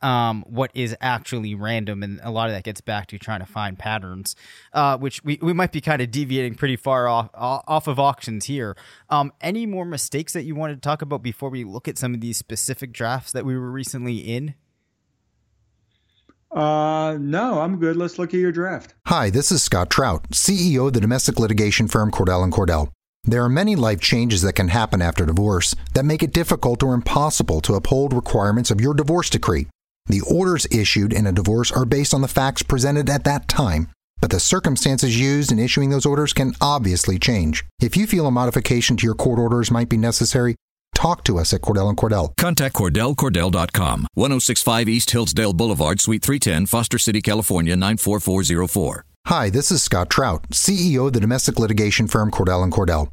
S1: um, what is actually random, and a lot of that gets back to trying to find patterns, uh, which we, we might be kind of deviating pretty far off off of auctions here. Um, any more mistakes that you wanted to talk about before we look at some of these specific drafts that we were recently in?
S2: uh no i'm good let's look at your draft
S4: Hi, this is Scott Trout, CEO of the domestic litigation firm Cordell and Cordell. There are many life changes that can happen after divorce that make it difficult or impossible to uphold requirements of your divorce decree. The orders issued in a divorce are based on the facts presented at that time, but the circumstances used in issuing those orders can obviously change. If you feel a modification to your court orders might be necessary, talk to us at Cordell and Cordell.
S5: Contact CordellCordell.com. 1065 East Hillsdale Boulevard, Suite 310, Foster City, California 94404.
S4: Hi, this is Scott Trout, CEO of the domestic litigation firm Cordell and Cordell.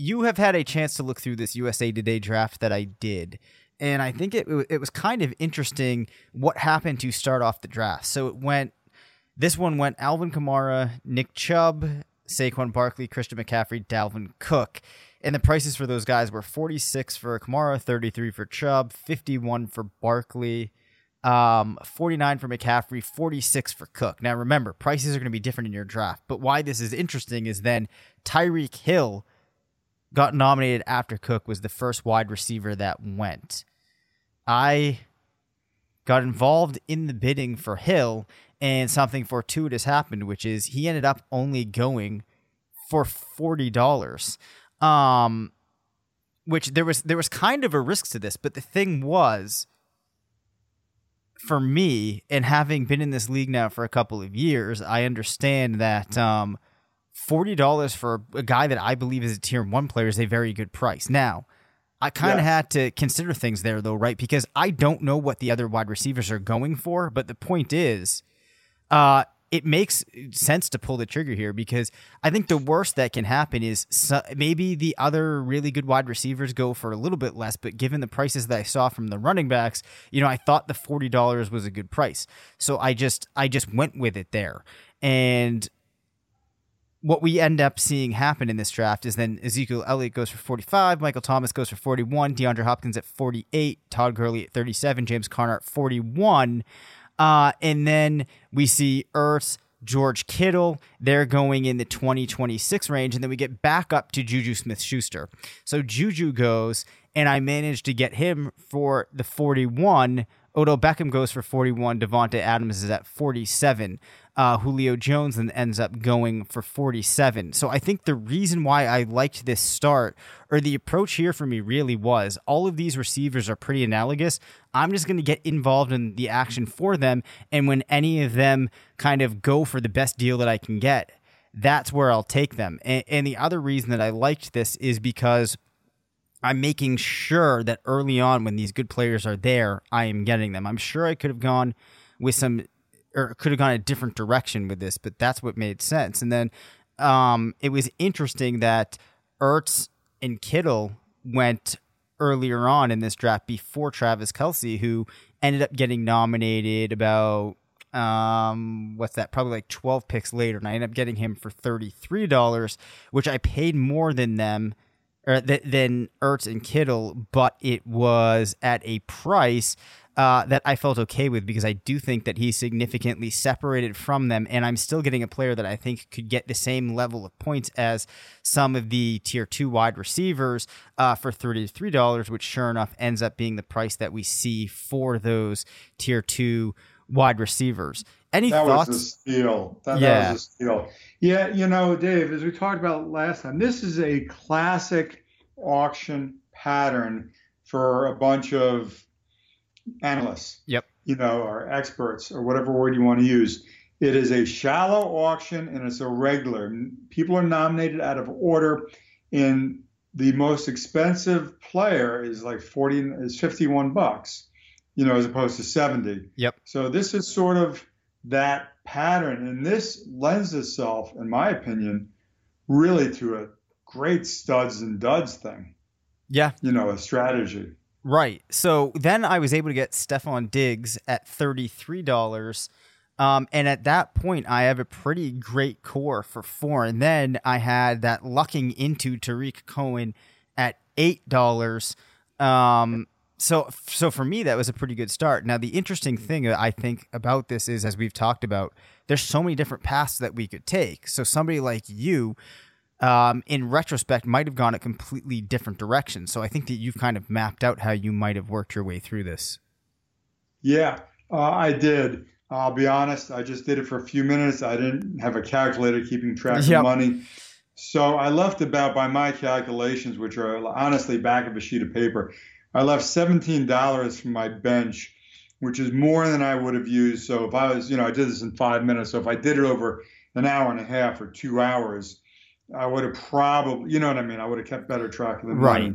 S1: you have had a chance to look through this USA Today draft that I did, and I think it it was kind of interesting what happened to start off the draft. So it went. This one went Alvin Kamara, Nick Chubb, Saquon Barkley, Christian McCaffrey, Dalvin Cook. And the prices for those guys were 46 for Kamara, 33 for Chubb, 51 for Barkley, um, 49 for McCaffrey, 46 for Cook. Now remember, prices are going to be different in your draft, but why this is interesting is then Tyreek Hill got nominated after Cook was the first wide receiver that went. I got involved in the bidding for Hill and something fortuitous happened, which is he ended up only going for forty dollars. Um, which there was there was kind of a risk to this, but the thing was, for me, and having been in this league now for a couple of years, I understand that um, forty dollars for a guy that I believe is a tier one player is a very good price. Now, I kind of
S2: Yeah.
S1: had to consider things there though, right? Because I don't know what the other wide receivers are going for, but the point is, uh, it makes sense to pull the trigger here because I think the worst that can happen is so, maybe the other really good wide receivers go for a little bit less, but given the prices that I saw from the running backs, you know, I thought the forty dollars was a good price, so I just I just went with it there, and what we end up seeing happen in this draft is then Ezekiel Elliott goes for 45, Michael Thomas goes for 41, DeAndre Hopkins at 48, Todd Gurley at 37, James Conner at 41. Uh, and then we see Ertz, George Kittle, they're going in the 2026 range. And then we get back up to Juju Smith Schuster. So Juju goes, and I managed to get him for the 41. Odell Beckham goes for 41. Davante Adams is at 47. Uh, Julio Jones then ends up going for 47. So I think the reason why I liked this start, or the approach here for me really was all of these receivers are pretty analogous. I'm just going to get involved in the action for them. And when any of them kind of go for the best deal that I can get, that's where I'll take them. And, and the other reason that I liked this is because I'm making sure that early on, when these good players are there, I am getting them. I'm sure I could have gone with some, or could have gone a different direction with this, but that's what made sense. And then um, it was interesting that Ertz and Kittle went earlier on in this draft before Travis Kelce, who ended up getting nominated about um what's that probably like 12 picks later and i ended up getting him for $33 which i paid more than them or th- than Ertz and Kittle, but it was at a price uh, that I felt okay with because I do think that he's significantly separated from them, and I'm still getting a player that I think could get the same level of points as some of the tier two wide receivers uh, for thirty-three dollars, which sure enough ends up being the price that we see for those tier two wide receivers. Any
S2: that
S1: thoughts?
S2: was a steal. That,
S1: Yeah.
S2: that was a steal. Yeah, you know, Dave, as we talked about last time, this is a classic auction pattern for a bunch of analysts.
S1: Yep.
S2: You know, or experts, or whatever word you want to use. It is a shallow auction and it's irregular. People are nominated out of order, and the most expensive player is like 40 is 51 bucks, you know, as opposed to 70.
S1: Yep.
S2: So this is sort of that pattern, and this lends itself, in my opinion, really to a great studs and duds thing.
S1: Yeah.
S2: You know, a strategy.
S1: Right. So then I was able to get Stefon Diggs at $33. Um, and at that point, I have a pretty great core for four. And then I had that lucking into Tarik Cohen at $8. Um, so, so for me, that was a pretty good start. Now, the interesting thing I think about this is, as we've talked about, there's so many different paths that we could take. So somebody like you, um, in retrospect, might have gone a completely different direction. So I think that you've kind of mapped out how you might have worked your way through this.
S2: Yeah, uh, I did. I'll be honest, I just did it for a few minutes. I didn't have a calculator keeping track
S1: Yep.
S2: of money. So I left about, by my calculations, which are honestly back of a sheet of paper, I left $17 from my bench, which is more than I would have used. So if I was, you know, I did this in five minutes. So if I did it over an hour and a half or two hours, I would have probably, you know what I mean? I would have kept better track of the money. Right.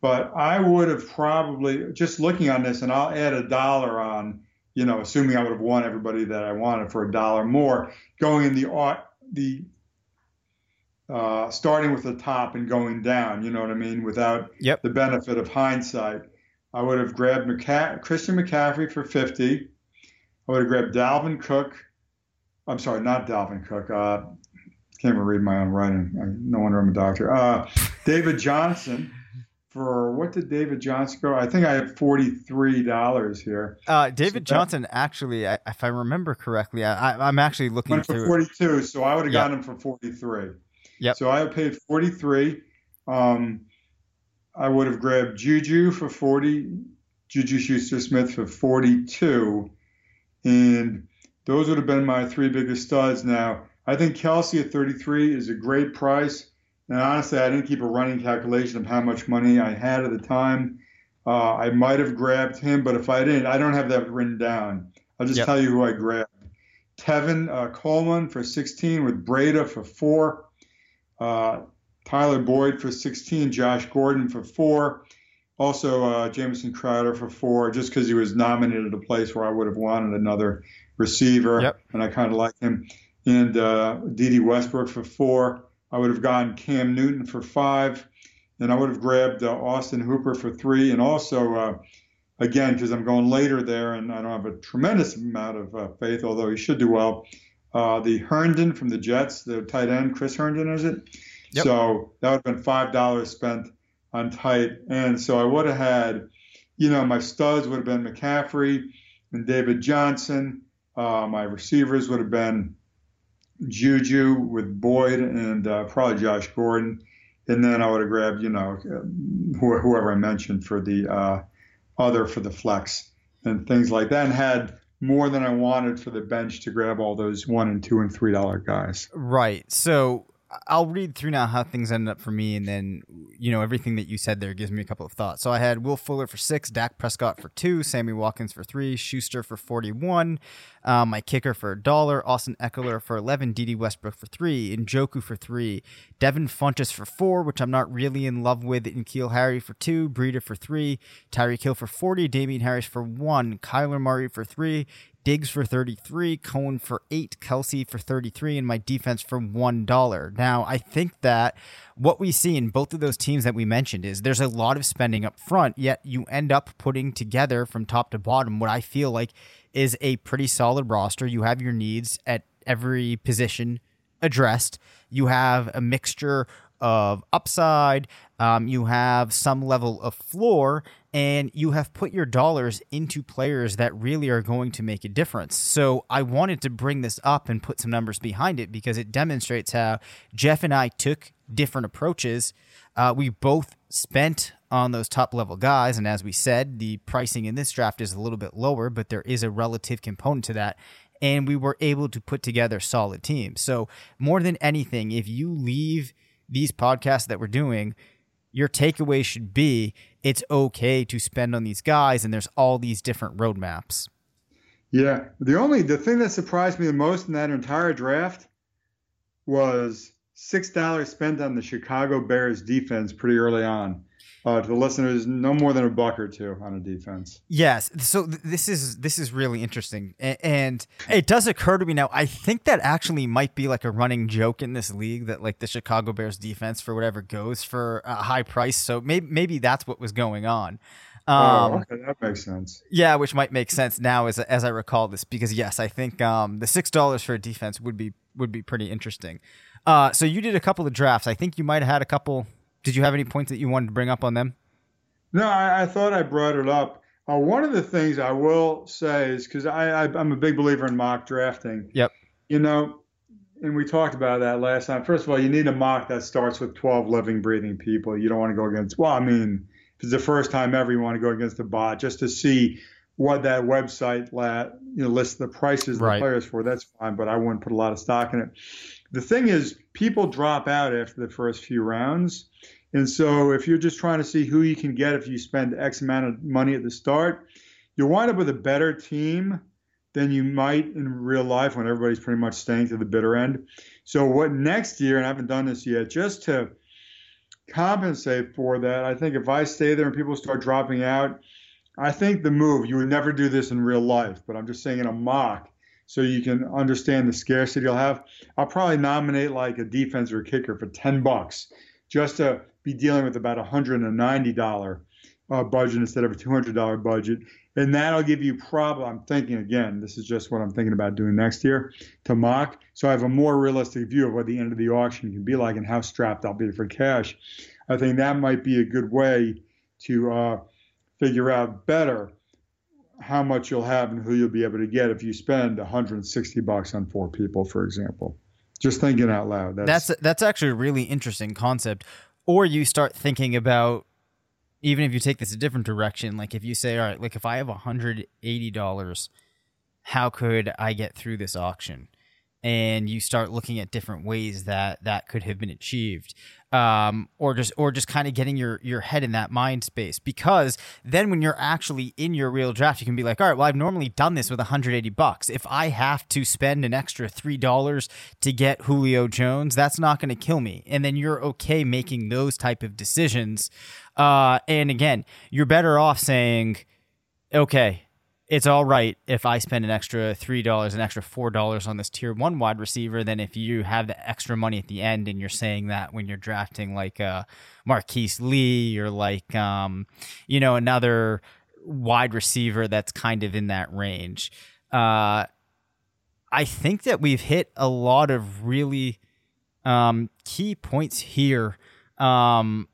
S2: But I would have probably, just looking on this, and I'll add a dollar on, you know, assuming I would have won everybody that I wanted for a dollar more, going in the the uh, starting with the top and going down. You know what I mean? Without
S1: Yep.
S2: the benefit of hindsight, I would have grabbed McCa- Christian McCaffrey for fifty. I would have grabbed Dalvin Cook. I'm sorry, not Dalvin Cook. Uh, can't even read my own writing. I, no wonder I'm a doctor. Uh, David Johnson. For what did David Johnson go? I think I have forty-three dollars here.
S1: Uh, David
S2: So
S1: Johnson, actually, I, if I remember correctly, I, I'm actually looking
S2: went for 42, so I would have
S1: Yep.
S2: gotten him for 43.
S1: Yep.
S2: So I paid 43. Um, I would have grabbed Juju for 40, Juju Schuster Smith for 42, and those would have been my three biggest studs. Now, I think Kelce at 33 is a great price. And honestly, I didn't keep a running calculation of how much money I had at the time. Uh, I might have grabbed him, but if I didn't, I don't have that written down. I'll just
S1: Yep.
S2: tell you who I grabbed. Tevin uh, Coleman for 16 with Breida for four. Uh, Tyler Boyd for 16. Josh Gordon for four. Also, uh, Jamison Crowder for four, just because he was nominated a place where I would have wanted another receiver,
S1: Yep.
S2: and I kind of like him. And uh, Dede Westbrook for four. I would have gone Cam Newton for five, and I would have grabbed uh, Austin Hooper for three, and also, uh, again, because I'm going later there, and I don't have a tremendous amount of uh, faith, although he should do well. Uh, the Herndon from the Jets, the tight end, Chris Herndon, is it?
S1: Yep.
S2: So that would have been five dollars spent on tight end. So I would have had, you know, my studs would have been McCaffrey and David Johnson. Uh, my receivers would have been Juju with Boyd and uh, probably Josh Gordon. And then I would have grabbed, you know, wh- whoever I mentioned for the uh, other for the flex and things like that, and had more than I wanted for the bench to grab all those one and two and three dollar guys.
S1: Right. So I'll read through now how things ended up for me, and then you know everything that you said there gives me a couple of thoughts. So I had Will Fuller for six, Dak Prescott for two, Sammy Watkins for three, Schuster for forty-one, um, my kicker for a dollar, Austin Ekeler for eleven, Dede Westbrook for three, Njoku for three, Devin Funchess for four, which I'm not really in love with, and Keel Harry for two, Breida for three, Tyreek Hill for forty, Damien Harris for one, Kyler Murray for three, Diggs for 33, Cohen for 8, Kelce for 33, and my defense for $1. Now, I think that what we see in both of those teams that we mentioned is there's a lot of spending up front, yet you end up putting together from top to bottom what I feel like is a pretty solid roster. You have your needs at every position addressed. You have a mixture of upside, um, you have some level of floor, and you have put your dollars into players that really are going to make a difference. So I wanted to bring this up and put some numbers behind it because it demonstrates how Jeff and I took different approaches. Uh, we both spent on those top level guys. And as we said, the pricing in this draft is a little bit lower, but there is a relative component to that. And we were able to put together solid teams. So, more than anything, if you leave these podcasts that we're doing, your takeaway should be it's okay to spend on these guys, and there's all these different roadmaps.
S2: Yeah. The only, the thing that surprised me the most in that entire draft was $6 spent on the Chicago Bears defense pretty early on uh, to the listeners, no more than a buck or two on a defense.
S1: Yes. So th- this is this is really interesting, a- and it does occur to me now. I think that actually might be like a running joke in this league that like the Chicago Bears defense for whatever goes for a high price. So maybe maybe that's what was going on.
S2: Oh,
S1: Um,
S2: oh, okay, that makes sense.
S1: Yeah, which might make sense now as as I recall this because yes, I think um, the six dollars for a defense would be would be pretty interesting. Uh, so you did a couple of drafts. I think you might have had a couple. Did you have any points that you wanted to bring up on them?
S2: No, I, I thought I brought it up. Uh, one of the things I will say is because I, I, I'm a big believer in mock drafting.
S1: Yep.
S2: You know, and we talked about that last time. First of all, you need a mock that starts with 12 living, breathing people. You don't want to go against, well, I mean, if it's the first time ever, you want to go against a bot just to see what that website la you know, lists the prices
S1: Right.
S2: the players for. That's fine, but I wouldn't put a lot of stock in it. The thing is, people drop out after the first few rounds. And so if you're just trying to see who you can get if you spend X amount of money at the start, you'll wind up with a better team than you might in real life when everybody's pretty much staying to the bitter end. So what next year, and I haven't done this yet, just to compensate for that, I think if I stay there and people start dropping out, I think the move, you would never do this in real life, but I'm just saying in a mock so you can understand the scarcity you'll have. I'll probably nominate like a defense or a kicker for 10 bucks just to be dealing with about a $190 uh, budget instead of a $200 budget. And that'll give you probably, I'm thinking again, this is just what I'm thinking about doing next year to mock. So I have a more realistic view of what the end of the auction can be like and how strapped I'll be for cash. I think that might be a good way to uh, figure out better how much you'll have and who you'll be able to get if you spend 160 bucks on four people, for example. Just thinking out loud.
S1: That's that's actually a really interesting concept. Or you start thinking about even if you take this a different direction, like if you say, all right, like if I have hundred eighty dollars, how could I get through this auction? And you start looking at different ways that that could have been achieved, um, or just or just kind of getting your your head in that mind space. Because then when you're actually in your real draft, you can be like, all right, well, I've normally done this with 180 bucks. If I have to spend an extra three dollars to get Julio Jones, that's not going to kill me. And then you're okay making those type of decisions. Uh, and again, you're better off saying, okay, it's all right if I spend an extra three dollars, an extra four dollars on this tier one wide receiver than if you have the extra money at the end and you're saying that when you're drafting like uh, Marquise Lee or like um, you know another wide receiver that's kind of in that range. Uh, I think that we've hit a lot of really um, key points here. Um,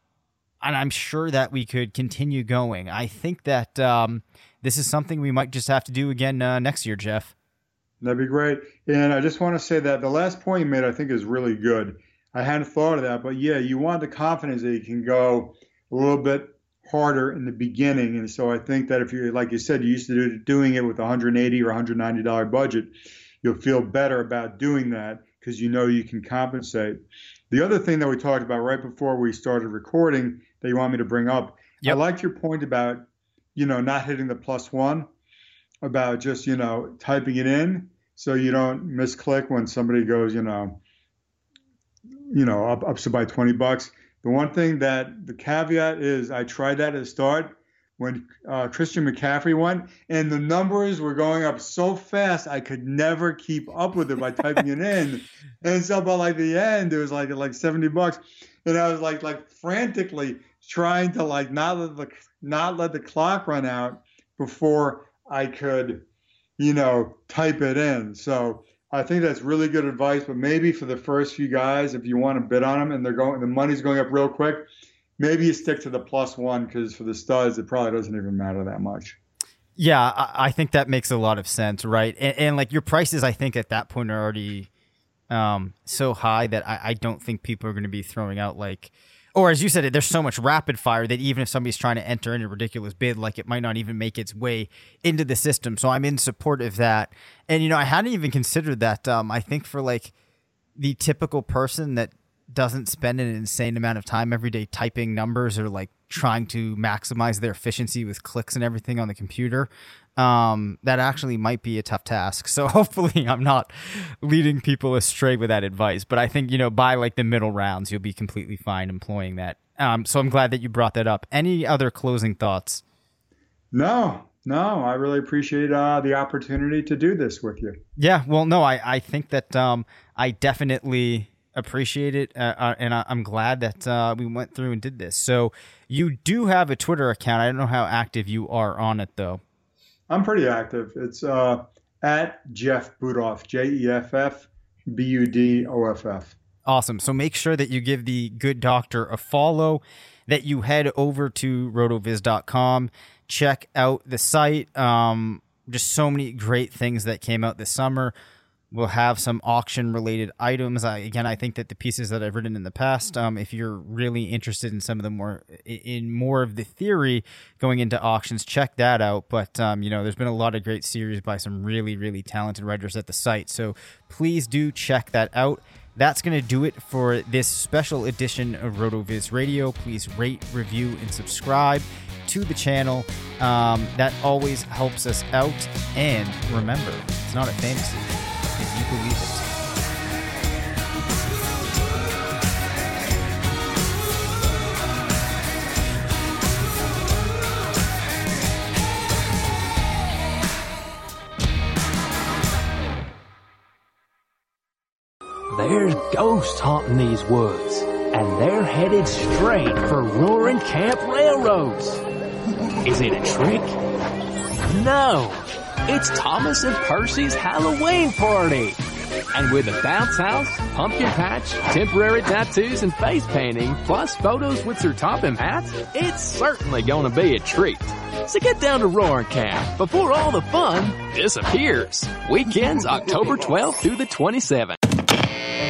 S1: and I'm sure that we could continue going. I think that um, this is something we might just have to do again uh, next year, Jeff.
S2: That'd be great. And I just want to say that the last point you made, I think, is really good. I hadn't thought of that, but yeah, you want the confidence that you can go a little bit harder in the beginning. And so I think that if you, like you said, you used to do, doing it with a 180 or 190 dollar budget, you'll feel better about doing that because you know you can compensate. The other thing that we talked about right before we started recording that you want me to bring up,
S1: Yep.
S2: I liked your point about, you know, not hitting the plus one, about just, you know, typing it in so you don't misclick when somebody goes, you know, you know, up ups it by 20 bucks. The one thing that the caveat is I tried that at the start when uh, Christian McCaffrey went, and the numbers were going up so fast I could never keep up with it by typing it in. And so by like the end, it was like like 70 bucks, and I was like like frantically trying to like not let the not let the clock run out before I could, you know, type it in. So I think that's really good advice. But maybe for the first few guys, if you want to bid on them and they're going, the money's going up real quick, maybe you stick to the plus one because for the studs, it probably doesn't even matter that much.
S1: Yeah, I, think that makes a lot of sense, right? And, and, like your prices, I think at that point are already um, so high that I, I don't think people are going to be throwing out like or as you said, there's so much rapid fire that even if somebody's trying to enter in a ridiculous bid, like it might not even make its way into the system. So I'm in support of that. And you know, I hadn't even considered that. Um, I think for like the typical person that doesn't spend an insane amount of time every day typing numbers or like trying to maximize their efficiency with clicks and everything on the computer um, that actually might be a tough task. So hopefully I'm not leading people astray with that advice. But I think, you know, by like the middle rounds, you'll be completely fine employing that. Um, so I'm glad that you brought that up. Any other closing thoughts?
S2: No, no, I really appreciate uh, the opportunity to do this with you.
S1: Yeah, well, no, I, I think that um, I definitely appreciate it. Uh, uh, and I, am glad that uh, we went through and did this. So you do have a Twitter account. I don't know how active you are on it, though.
S2: I'm pretty active. It's uh, at Jeff Budoff, J E F F B U D O F F.
S1: Awesome. So make sure that you give the good doctor a follow, that you head over to rotoviz.com, check out the site. Um, just so many great things that came out this summer. We'll have some auction related items. I, again, I think that the pieces that I've written in the past, um, if you're really interested in some of the more in more of the theory going into auctions, check that out. But um, you know, there's been a lot of great series by some really really talented writers at the site, so please do check that out. That's going to do it for this special edition of RotoViz Radio. Please rate, review, and subscribe to the channel. Um, that always helps us out. And remember, it's not a fantasy you believe it.
S3: There's ghosts haunting these woods, and they're headed straight for Roaring Camp Railroads. Is it a trick? No, it's Thomas and Percy's Halloween party. And with a bounce house, pumpkin patch, temporary tattoos and face painting, plus photos with Sir Topham Hatt's, it's certainly gonna be a treat. So get down to Roaring Camp before all the fun disappears. Weekends October 12th through the 27th.